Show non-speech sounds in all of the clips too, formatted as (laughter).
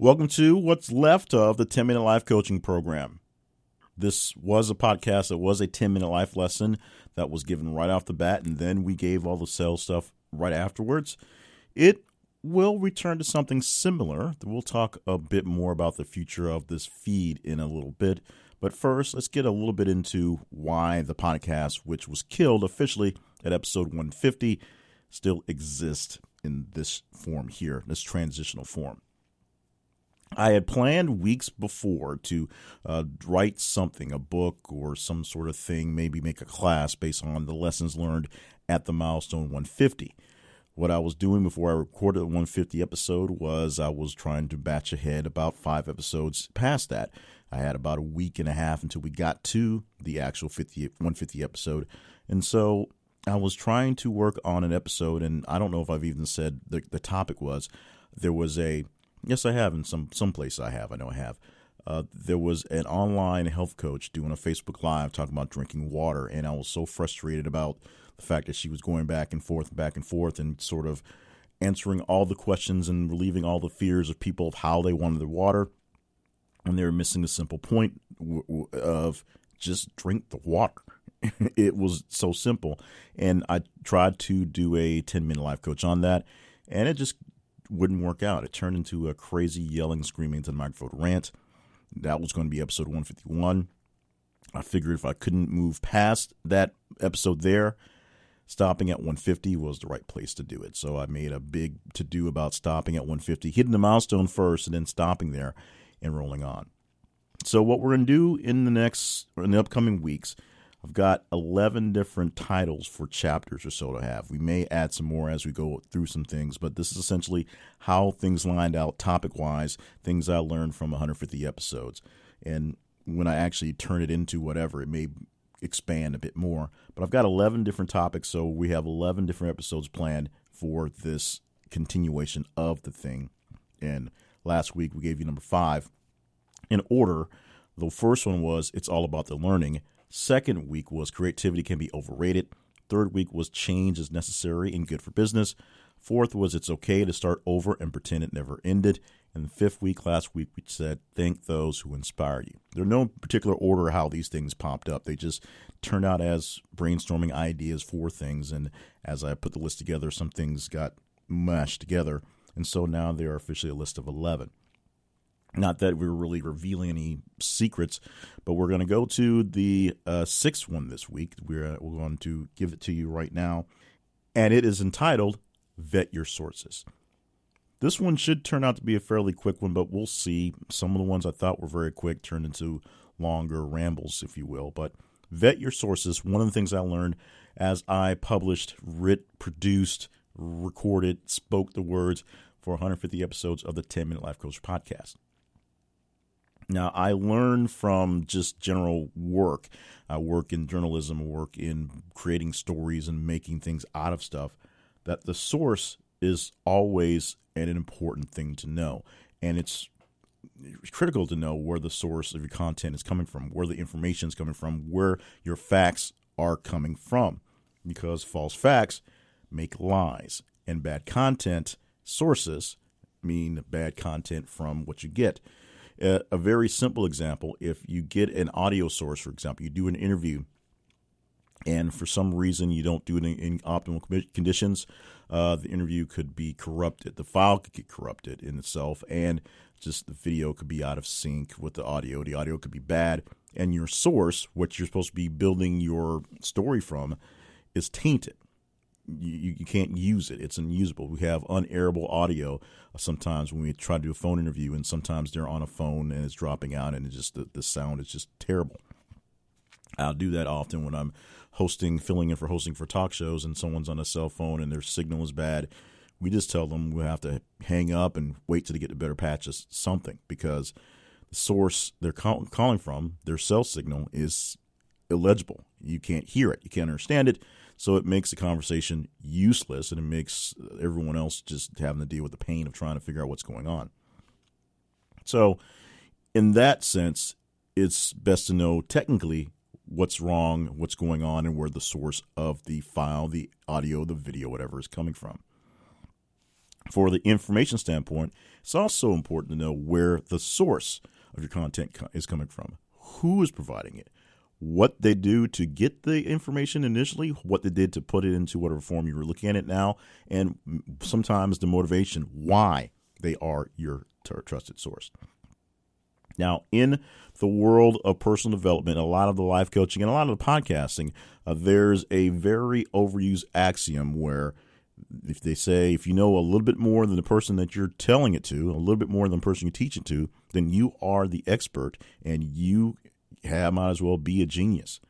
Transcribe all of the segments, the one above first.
Welcome to what's left of the 10 Minute Life Coaching Program. This was a podcast that was a 10 minute life lesson that was given right off the bat, and then we gave all the sales stuff right afterwards. It will return to something similar. We'll talk a bit more about the future of this feed in a little bit. But first, let's get a little bit into why the podcast, which was killed officially at episode 150, still exists in this form here, this transitional form. I had planned weeks before to uh, write something, a book or some sort of thing, maybe make a class based on the lessons learned at the milestone 150. What I was doing before I recorded the 150 episode was I was trying to batch ahead about five episodes past that. I had about a week and a half until we got to the actual 50, 150 episode. And so I was trying to work on an episode, and I don't know if I've even said the, the topic was. There was a Yes, I have. In some some place I have. I know I have. Uh, there was an online health coach doing a Facebook Live talking about drinking water, and I was so frustrated about the fact that she was going back and forth, back and forth, and sort of answering all the questions and relieving all the fears of people of how they wanted the water, and they were missing the simple point of just drink the water. (laughs) it was so simple, and I tried to do a ten minute life coach on that, and it just wouldn't work out. It turned into a crazy yelling, screaming to the microphone rant. That was going to be episode 151. I figured if I couldn't move past that episode there, stopping at 150 was the right place to do it. So I made a big to do about stopping at 150, hitting the milestone first, and then stopping there and rolling on. So what we're going to do in the next in the upcoming weeks I've got 11 different titles for chapters or so to have. We may add some more as we go through some things, but this is essentially how things lined out topic wise, things I learned from 150 episodes. And when I actually turn it into whatever, it may expand a bit more. But I've got 11 different topics, so we have 11 different episodes planned for this continuation of the thing. And last week we gave you number five in order. The first one was It's All About the Learning. Second week was creativity can be overrated. Third week was change is necessary and good for business. Fourth was it's okay to start over and pretend it never ended. And the fifth week, last week, we said thank those who inspire you. There's no particular order how these things popped up. They just turned out as brainstorming ideas for things. And as I put the list together, some things got mashed together. And so now they are officially a list of 11. Not that we're really revealing any secrets, but we're going to go to the uh, sixth one this week. We're, uh, we're going to give it to you right now, and it is entitled Vet Your Sources. This one should turn out to be a fairly quick one, but we'll see. Some of the ones I thought were very quick turned into longer rambles, if you will. But vet your sources. One of the things I learned as I published, writ, produced, recorded, spoke the words for 150 episodes of the 10 Minute Life Coach podcast. Now, I learn from just general work. I work in journalism, work in creating stories and making things out of stuff, that the source is always an important thing to know. And it's critical to know where the source of your content is coming from, where the information is coming from, where your facts are coming from. Because false facts make lies, and bad content sources mean bad content from what you get a, a very simple example if you get an audio source, for example, you do an interview and for some reason you don't do it in, in optimal conditions, uh, the interview could be corrupted. The file could get corrupted in itself, and just the video could be out of sync with the audio. The audio could be bad, and your source, what you're supposed to be building your story from, is tainted you, you can't use it. It's unusable. We have unairable audio sometimes when we try to do a phone interview, and sometimes they're on a phone and it's dropping out, and it just the, the sound is just terrible. I'll do that often when I'm hosting, filling in for hosting for talk shows, and someone's on a cell phone and their signal is bad. We just tell them we have to hang up and wait till they get a better patch of something because the source they're call- calling from, their cell signal, is illegible. You can't hear it. You can't understand it. So it makes the conversation useless and it makes everyone else just having to deal with the pain of trying to figure out what's going on. So, in that sense, it's best to know technically what's wrong, what's going on, and where the source of the file, the audio, the video, whatever is coming from. for the information standpoint, it's also important to know where the source of your content is coming from, who is providing it, what they do to get the information initially, what they did to put it into whatever form you were looking at it now, and sometimes the motivation why they are your trusted source. Now, in the world of personal development, a lot of the life coaching and a lot of the podcasting, uh, there's a very overused axiom where if they say if you know a little bit more than the person that you're telling it to, a little bit more than the person you teach it to, then you are the expert and you have, might as well be a genius.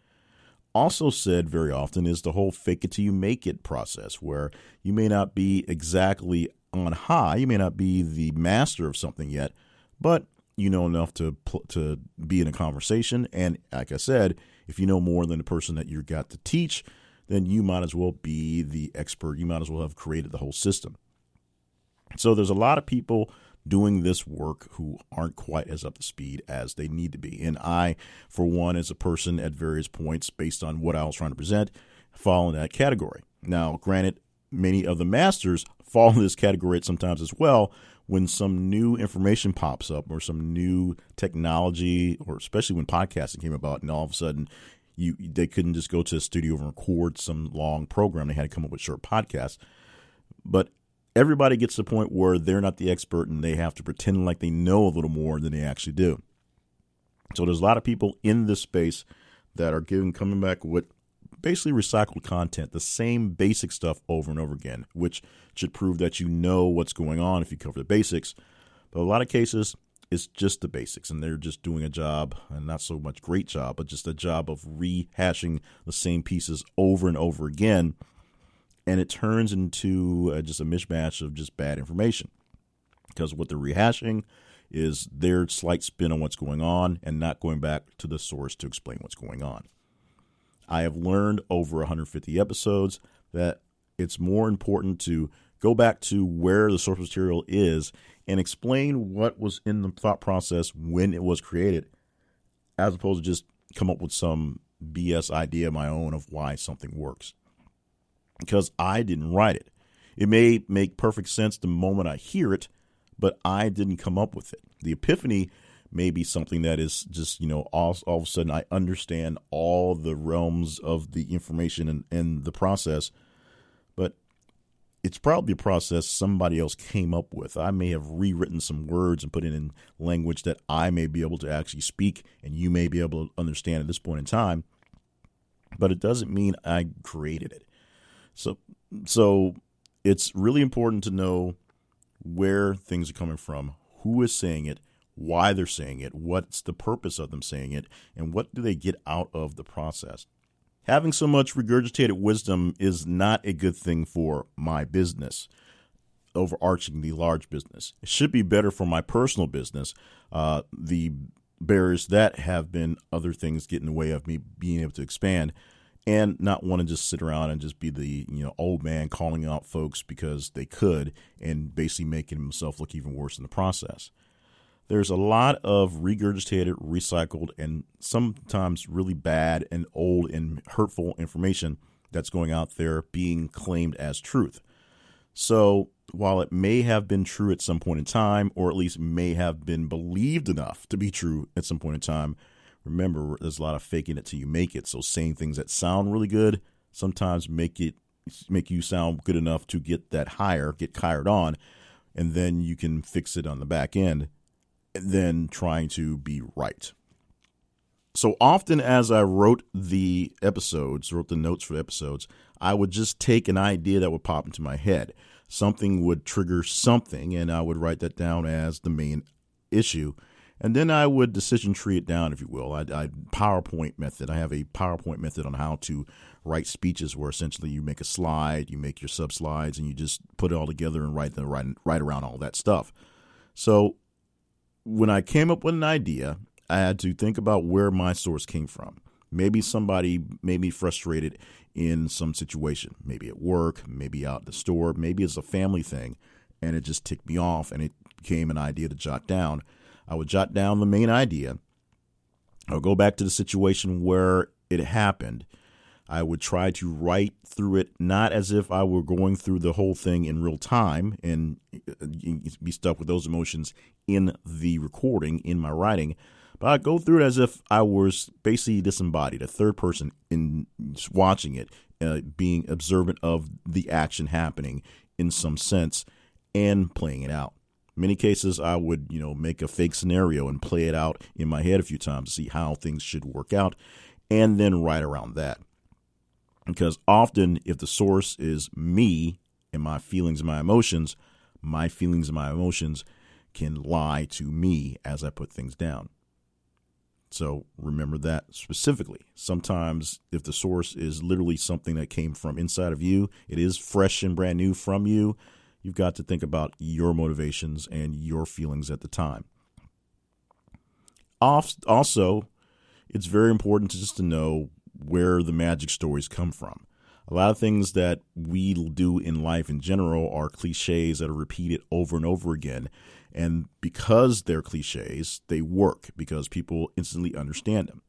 Also, said very often is the whole fake it till you make it process, where you may not be exactly on high, you may not be the master of something yet, but you know enough to to be in a conversation. And like I said, if you know more than the person that you got to teach, then you might as well be the expert. You might as well have created the whole system. So there's a lot of people doing this work who aren't quite as up to speed as they need to be. And I, for one, as a person at various points, based on what I was trying to present, fall in that category. Now, granted, many of the masters (laughs) fall in this category sometimes as well when some new information pops up or some new technology, or especially when podcasting came about, and all of a sudden you they couldn't just go to a studio and record some long program. They had to come up with short podcasts. But everybody gets to the point where they're not the expert and they have to pretend like they know a little more than they actually do. So there's a lot of people in this space that are giving coming back with basically recycled content, the same basic stuff over and over again, which should prove that you know what's going on if you cover the basics. But a lot of cases, it's just the basics, and they're just doing a job, and not so much great job, but just a job of rehashing the same pieces over and over again, and it turns into uh, just a mishmash of just bad information. Because what they're rehashing is their slight spin on what's going on, and not going back to the source to explain what's going on. I have learned over 150 episodes that it's more important to go back to where the source material is and explain what was in the thought process when it was created, as opposed to just come up with some BS idea of my own of why something works. Because I didn't write it. It may make perfect sense the moment I hear it, but I didn't come up with it. The epiphany may be something that is just, you know, all, all of a sudden I understand all the realms of the information and, and the process, but it's probably a process somebody else came up with. I may have rewritten some words and put it in language that I may be able to actually speak and you may be able to understand at this point in time, but it doesn't mean I created it. So so it's really important to know where things are coming from, who is saying it, why they're saying it, what's the purpose of them saying it, and what do they get out of the process. Having so much regurgitated wisdom is not a good thing for my business, overarching the large business. It should be better for my personal business. Uh, the barriers that have been other things get in the way of me being able to expand and not want to just sit around and just be the you know old man calling out folks because they could and basically making himself look even worse in the process there's a lot of regurgitated, recycled, and sometimes really bad and old and hurtful information that's going out there being claimed as truth. So, while it may have been true at some point in time, or at least may have been believed enough to be true at some point in time, remember there's a lot of faking it till you make it. So, saying things that sound really good sometimes make it make you sound good enough to get that higher, get hired on, and then you can fix it on the back end than trying to be right. So often, as I wrote the episodes, wrote the notes for the episodes, I would just take an idea that would pop into my head. Something would trigger something, and I would write that down as the main issue. And then I would decision tree it down, if you will. I, I PowerPoint method. I have a PowerPoint method on how to write speeches, where essentially you make a slide, you make your sub slides, and you just put it all together and write the write, write around all that stuff. So when I came up with an idea, I had to think about where my source came from. Maybe somebody made me frustrated in some situation, maybe at work, maybe out the store, maybe it's a family thing, and it just ticked me off and it became an idea to jot down. I would jot down the main idea. I'll go back to the situation where it happened. I would try to write through it not as if I were going through the whole thing in real time and uh, be stuck with those emotions in the recording, in my writing, but I go through it as if I was basically disembodied, a third person in watching it, uh, being observant of the action happening in some sense and playing it out. Many cases, I would, you know, make a fake scenario and play it out in my head a few times to see how things should work out, and then write around that. Because often, if the source is me and my feelings and my emotions, my feelings and my emotions can lie to me as I put things down. So remember that specifically. Sometimes, if the source is literally something that came from inside of you, it is fresh and brand new from you, you've got to think about your motivations and your feelings at the time. Also, it's very important to just to know where the magic stories come from. A lot of things that we do in life in general are cliches that are repeated over and over again. And because they're cliches, they work because people instantly understand them.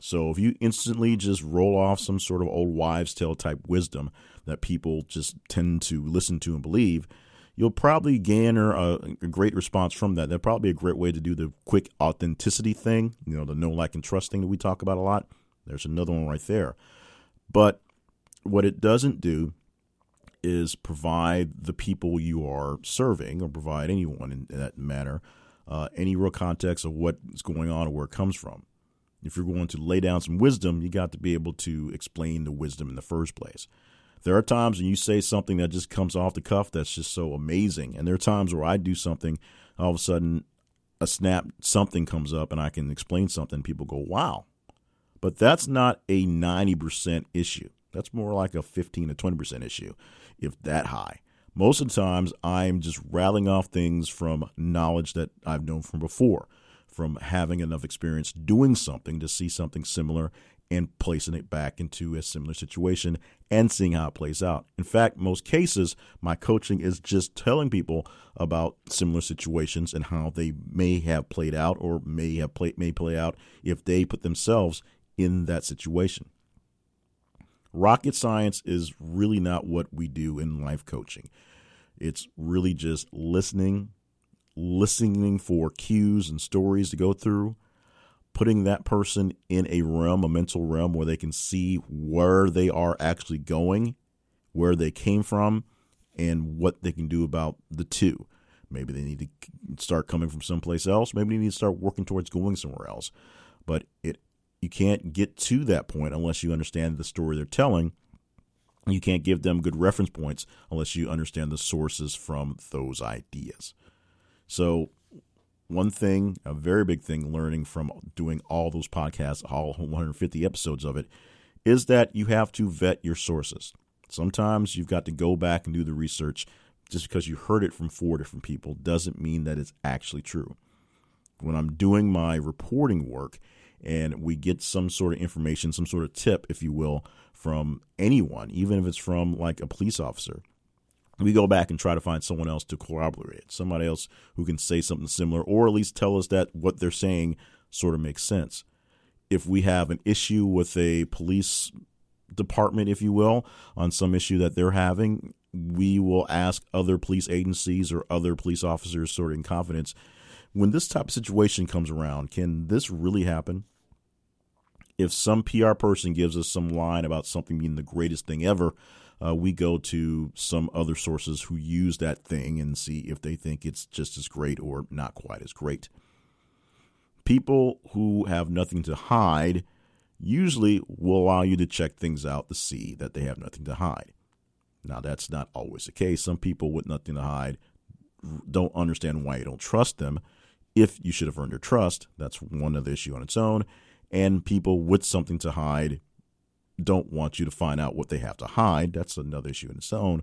So if you instantly just roll off some sort of old wives' tale type wisdom that people just tend to listen to and believe, you'll probably garner a, a, great response from that. That'd probably be a great way to do the quick authenticity thing, you know, the no like, and trust thing that we talk about a lot. There's another one right there. But what it doesn't do is provide the people you are serving or provide anyone in, that matter uh, any real context of what's going on or where it comes from. If you're going to lay down some wisdom, you got to be able to explain the wisdom in the first place. There are times when you say something that just comes off the cuff that's just so amazing. And there are times where I do something, all of a sudden, a snap, something comes up, and I can explain something. People go, wow. But that's not a 90% issue. That's more like a 15 to 20% issue, if that high. Most of the times, I'm just rattling off things from knowledge that I've known from before, from having enough experience doing something to see something similar and placing it back into a similar situation and seeing how it plays out. In fact, most cases, my coaching is just telling people about similar situations and how they may have played out or may have play, may play out if they put themselves in that situation. Rocket science is really not what we do in life coaching. It's really just listening, listening for cues and stories to go through, putting that person in a realm, a mental realm where they can see where they are actually going, where they came from, and what they can do about the two. Maybe they need to start coming from someplace else. Maybe they need to start working towards going somewhere else. But it you can't get to that point unless you understand the story they're telling. You can't give them good reference points unless you understand the sources from those ideas. So, one thing, a very big thing, learning from doing all those podcasts, all 150 episodes of it, is that you have to vet your sources. Sometimes you've got to go back and do the research. Just because you heard it from four different people doesn't mean that it's actually true. When I'm doing my reporting work, and we get some sort of information, some sort of tip, if you will, from anyone, even if it's from like a police officer. We go back and try to find someone else to corroborate somebody else who can say something similar, or at least tell us that what they're saying sort of makes sense. If we have an issue with a police department, if you will, on some issue that they're having, we will ask other police agencies or other police officers, sort of in confidence, when this type of situation comes around, can this really happen? If some PR person gives us some line about something being the greatest thing ever, uh, we go to some other sources who use that thing and see if they think it's just as great or not quite as great. People who have nothing to hide usually will allow you to check things out to see that they have nothing to hide. Now, that's not always the case. Some people with nothing to hide don't understand why you don't trust them if you should have earned their trust. That's one other issue on its own. And people with something to hide don't want you to find out what they have to hide. That's another issue in its own.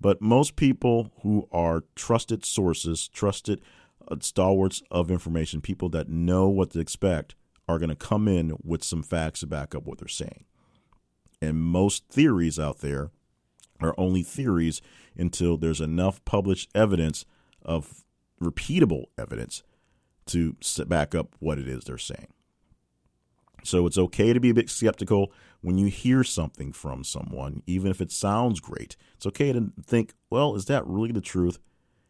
But most people who are trusted sources, trusted uh, stalwarts of information, people that know what to expect, are going to come in with some facts to back up what they're saying. And most theories out there are only theories until there's enough published evidence of repeatable evidence to back up what it is they're saying. So it's okay to be a bit skeptical when you hear something from someone, even if it sounds great, it's okay to think, well, is that really the truth?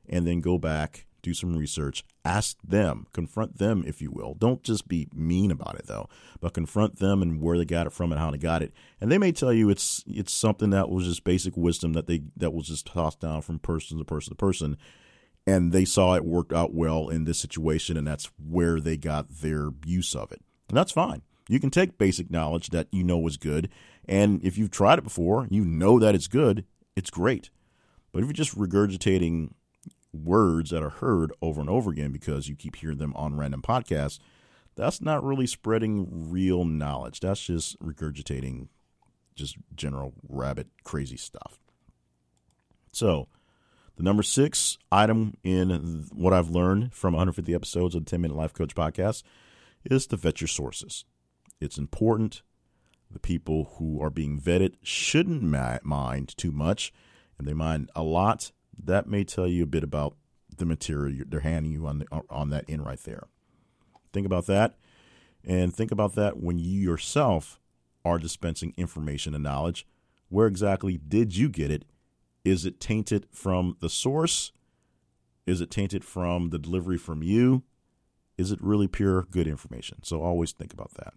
And then go back, do some research, ask them, confront them, if you will. Don't just be mean about it though, but confront them and where they got it from and how they got it. And they may tell you it's it's something that was just basic wisdom that they that was just tossed down from person to person to person. And they saw it worked out well in this situation, and that's where they got their use of it. And that's fine. You can take basic knowledge that you know is good, and if you've tried it before, you know that it's good, it's great. But if you're just regurgitating words that are heard over and over again because you keep hearing them on random podcasts, that's not really spreading real knowledge. That's just regurgitating just general rabbit crazy stuff. So, the number six item in what I've learned from 150 episodes of the 10 Minute Life Coach podcast is to vet your sources. It's important. The people who are being vetted shouldn't mind too much, and they mind a lot that may tell you a bit about the material they're handing you on the, on that end right there. Think about that, and think about that when you yourself are dispensing information and knowledge. Where exactly did you get it? Is it tainted from the source? Is it tainted from the delivery from you? Is it really pure good information? So always think about that.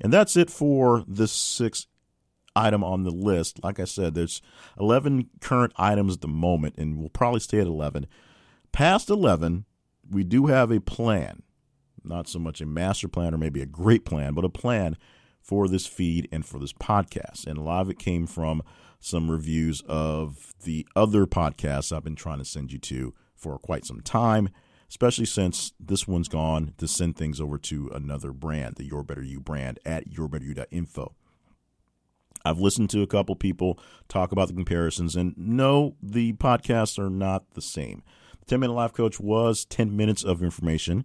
And that's it for this sixth item on the list. Like I said, there's 11 current items at the moment, and we'll probably stay at 11. Past 11, we do have a plan, not so much a master plan or maybe a great plan, but a plan for this feed and for this podcast. And a lot of it came from some reviews of the other podcasts I've been trying to send you to for quite some time, especially since this one's gone to send things over to another brand, the Your Better You brand at yourbetteryou.info. I've listened to a couple people talk about the comparisons, and no, the podcasts are not the same. The 10 Minute Life Coach was 10 minutes of information.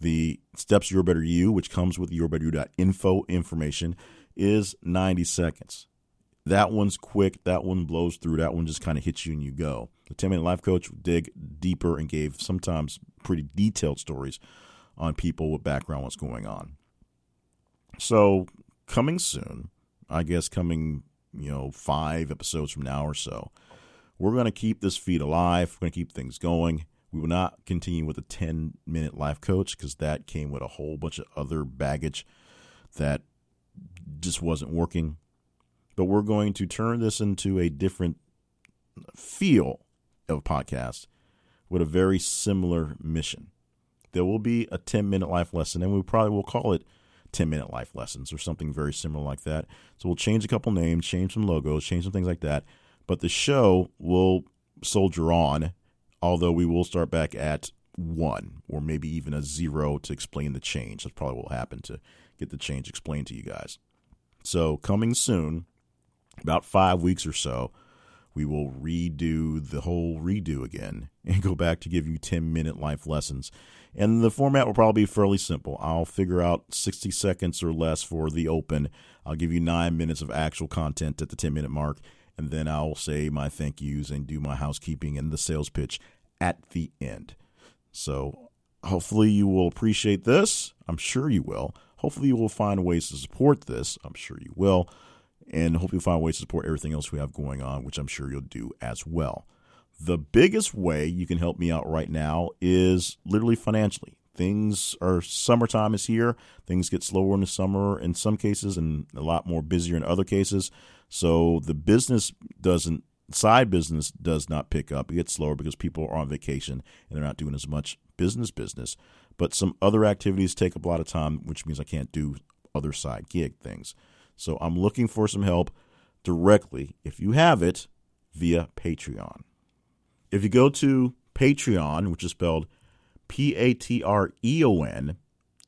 The Steps Your Better You, which comes with yourbetteryou.info information, is 90 seconds. That one's quick. That one blows through. That one just kind of hits you and you go. The 10 Minute Life Coach dig deeper and gave sometimes pretty detailed stories on people with background, what's going on. So, coming soon, I guess coming, you know, five episodes from now or so, we're going to keep this feed alive. We're going to keep things going. We will not continue with a 10 minute life coach because that came with a whole bunch of other baggage that just wasn't working. But we're going to turn this into a different feel of podcast with a very similar mission. There will be a 10 minute life lesson, and we probably will call it 10 minute life lessons or something very similar like that. So we'll change a couple names, change some logos, change some things like that. But the show will soldier on, although we will start back at one or maybe even a zero to explain the change. That's probably what will happen to get the change explained to you guys. So coming soon, about five weeks or so, we will redo the whole redo again (laughs) and go back to give you 10 minute life lessons. And the format will probably be fairly simple. I'll figure out 60 seconds or less for the open. I'll give you nine minutes of actual content at the 10 minute mark. And then I'll say my thank yous and do my housekeeping and the sales pitch at the end. So hopefully you will appreciate this. I'm sure you will. Hopefully you will find ways to support this. I'm sure you will. And hopefully find ways to support everything else we have going on, which I'm sure you'll do as well. The biggest way you can help me out right now is literally financially. Things are summertime is here. Things get slower in the summer in some cases and a lot more busier in other cases. So the business doesn't side business does not pick up. It gets slower because people are on vacation and they're not doing as much business business. But some other activities take up a lot of time, which means I can't do other side gig things. So I'm looking for some help directly, if you have it, via Patreon. If you go to Patreon, which is spelled P A T R E O N,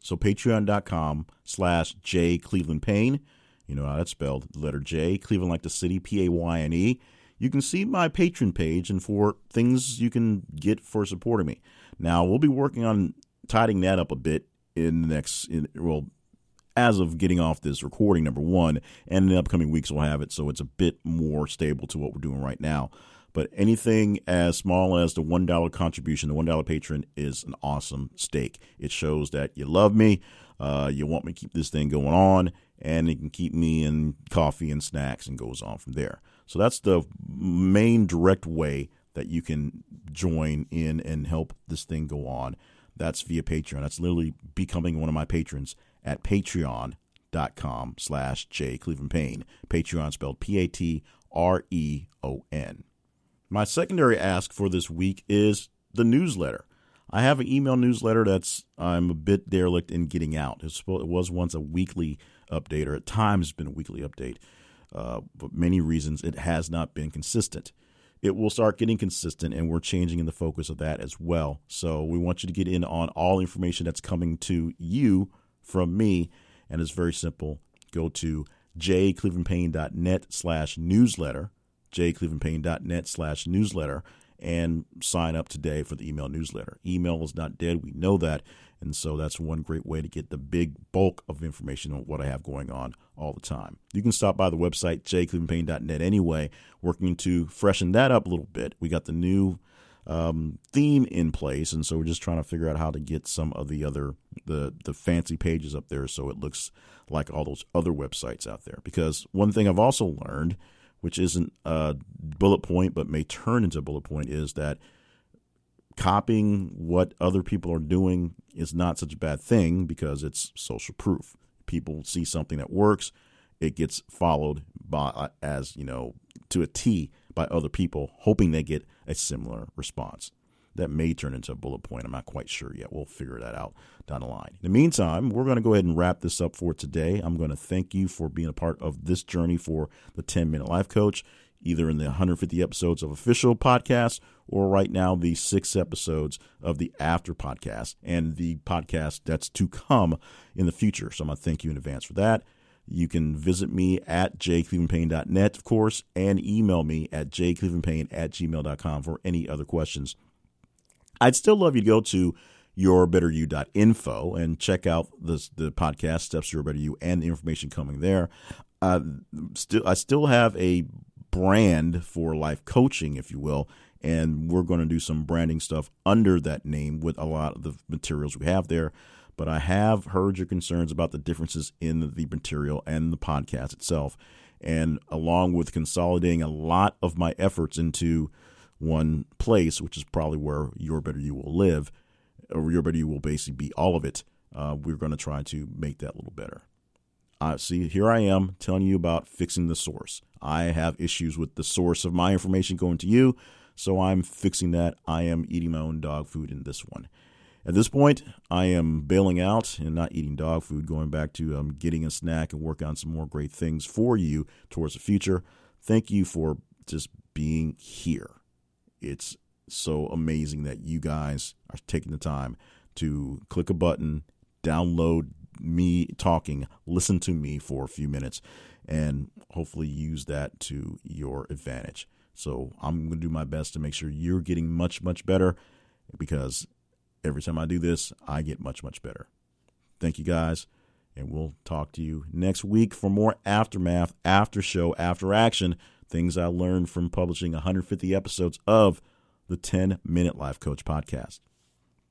so patreon.com slash J Cleveland Payne, you know how that's spelled, the letter J, Cleveland like the city, P A Y N E. You can see my patron page and for things you can get for supporting me. Now, we'll be working on tidying that up a bit in the next, in, well, as of getting off this recording, number one, and in the upcoming weeks we'll have it so it's a bit more stable to what we're doing right now. But anything as small as the $1 contribution, the $1 patron is an awesome stake. It shows that you love me, uh, you want me to keep this thing going on, and it can keep me in coffee and snacks and goes on from there. So that's the main direct way that you can join in and help this thing go on. That's via Patreon. That's literally becoming one of my patrons at patreon.com slash J Cleveland Payne. Patreon spelled P-A-T-R-E-O-N. My secondary ask for this week is the newsletter. I have an email newsletter that's I'm a bit derelict in getting out. It was once a weekly update, or at times been a weekly update. Uh, but many reasons it has not been consistent. It will start getting consistent, and we're changing in the focus of that as well. So we want you to get in on all information that's coming to you from me, and it's very simple. Go to jclevelandpayne.net slash newsletter, jclevelandpayne.net slash newsletter, and sign up today for the email newsletter. Email is not dead. We know that. And so that's one great way to get the big bulk of information on what I have going on all the time. You can stop by the website, jclevelandpayne.net anyway, working to freshen that up a little bit. We got the new um, theme in place, and so we're just trying to figure out how to get some of the other the the fancy pages up there so it looks like all those other websites out there. Because one thing I've also learned – which isn't a bullet point but may turn into a bullet point, is that copying what other people are doing is not such a bad thing because it's social proof. People see something that works, it gets followed by as you know to a T by other people, hoping they get a similar response that may turn into a bullet point. I'm not quite sure yet. We'll figure that out down the line. In the meantime, we're going to go ahead and wrap this up for today. I'm going to thank you for being a part of this journey for the 10 Minute Life Coach, either in the 150 episodes of official podcast or right now the six episodes of the after podcast and the podcast that's to come in the future. So I'm going to thank you in advance for that. You can visit me at jclevelandpayne.net, of course, and email me at jclevelandpayne at gmail.com for any other questions I'd still love you to go to yourbetteryou.info and check out the the podcast Steps to Your Better You and the information coming there. Uh, still, I still have a brand for life coaching, if you will, and we're going to do some branding stuff under that name with a lot of the materials we have there. But I have heard your concerns about the differences in the material and the podcast itself, and along with consolidating a lot of my efforts into one place, which is probably where your better you will live, or your better you will basically be all of it. Uh, we're going to try to make that a little better. Uh, see, here I am telling you about fixing the source. I have issues with the source of my information going to you, so I'm fixing that. I am eating my own dog food in this one. At this point, I am bailing out and not eating dog food, going back to um, getting a snack and work on some more great things for you towards the future. Thank you for just being here it's so amazing that you guys are taking the time to click a button, download me talking, listen to me for a few minutes, and hopefully use that to your advantage. So I'm going to do my best to make sure you're getting much, much better because every time I do this, I get much, much better. Thank you guys. And we'll talk to you next week for more aftermath, after show, after action things I learned from publishing 150 episodes of the 10 Minute Life Coach podcast.